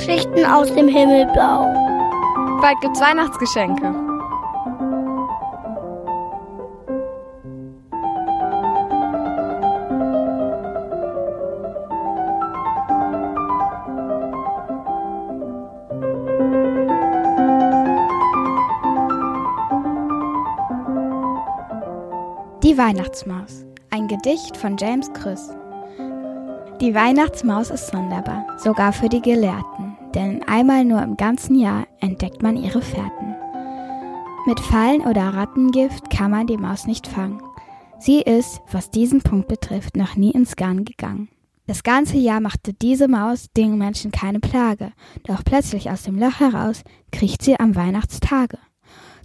Geschichten aus dem Himmelblau. Bald gibt's Weihnachtsgeschenke. Die Weihnachtsmaus. Ein Gedicht von James Krüss. Die Weihnachtsmaus ist sonderbar, sogar für die Gelehrten, denn einmal nur im ganzen Jahr entdeckt man ihre Fährten. Mit Fallen oder Rattengift kann man die Maus nicht fangen. Sie ist, was diesen Punkt betrifft, noch nie ins Garn gegangen. Das ganze Jahr machte diese Maus den Menschen keine Plage, doch plötzlich aus dem Loch heraus kriecht sie am Weihnachtstage.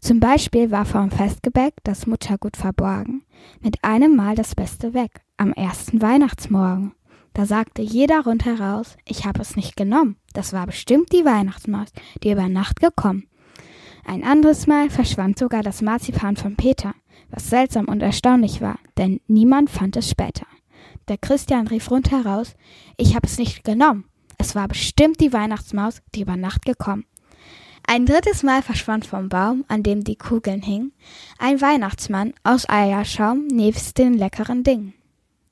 Zum Beispiel war vom Festgebäck das Muttergut verborgen, mit einem Mal das Beste weg, am ersten Weihnachtsmorgen. Da sagte jeder rundheraus, ich habe es nicht genommen, das war bestimmt die Weihnachtsmaus, die über Nacht gekommen. Ein anderes Mal verschwand sogar das Marzipan von Peter, was seltsam und erstaunlich war, denn niemand fand es später. Der Christian rief rundheraus, ich habe es nicht genommen, es war bestimmt die Weihnachtsmaus, die über Nacht gekommen. Ein drittes Mal verschwand vom Baum, an dem die Kugeln hingen, ein Weihnachtsmann aus Eierschaum nebst den leckeren Dingen.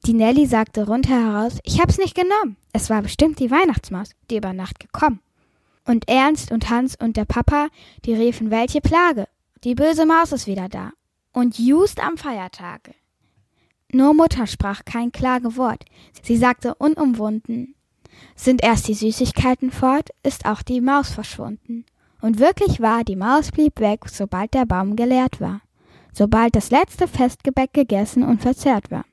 Die Nelly sagte rundheraus, ich hab's nicht genommen. Es war bestimmt die Weihnachtsmaus, die über Nacht gekommen. Und Ernst und Hans und der Papa, die riefen, welche Plage. Die böse Maus ist wieder da. Und just am Feiertage. Nur Mutter sprach kein Klagewort. Sie sagte unumwunden, sind erst die Süßigkeiten fort, ist auch die Maus verschwunden. Und wirklich war, die Maus blieb weg, sobald der Baum geleert war, sobald das letzte Festgebäck gegessen und verzehrt war.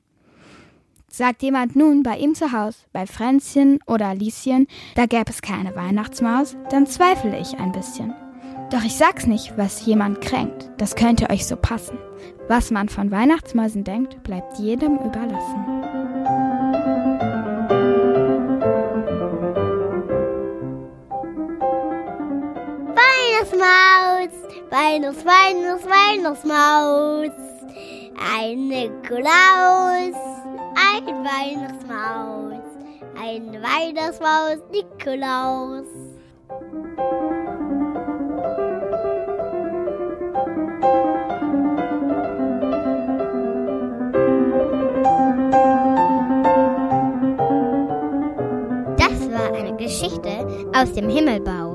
Sagt jemand nun bei ihm zu Haus, bei Fränzchen oder Alischen, da gäbe es keine Weihnachtsmaus, dann zweifle ich ein bisschen. Doch ich sag's nicht, was jemand kränkt, das könnte euch so passen. Was man von Weihnachtsmäusen denkt, bleibt jedem überlassen. Weihnachtsmaus, Weihnachts, Weihnachts, Weihnachtsmaus. Ein Nikolaus, ein Weihnachtsmaus, ein Weihnachtsmaus, Nikolaus. Das war eine Geschichte aus dem Himmelbau.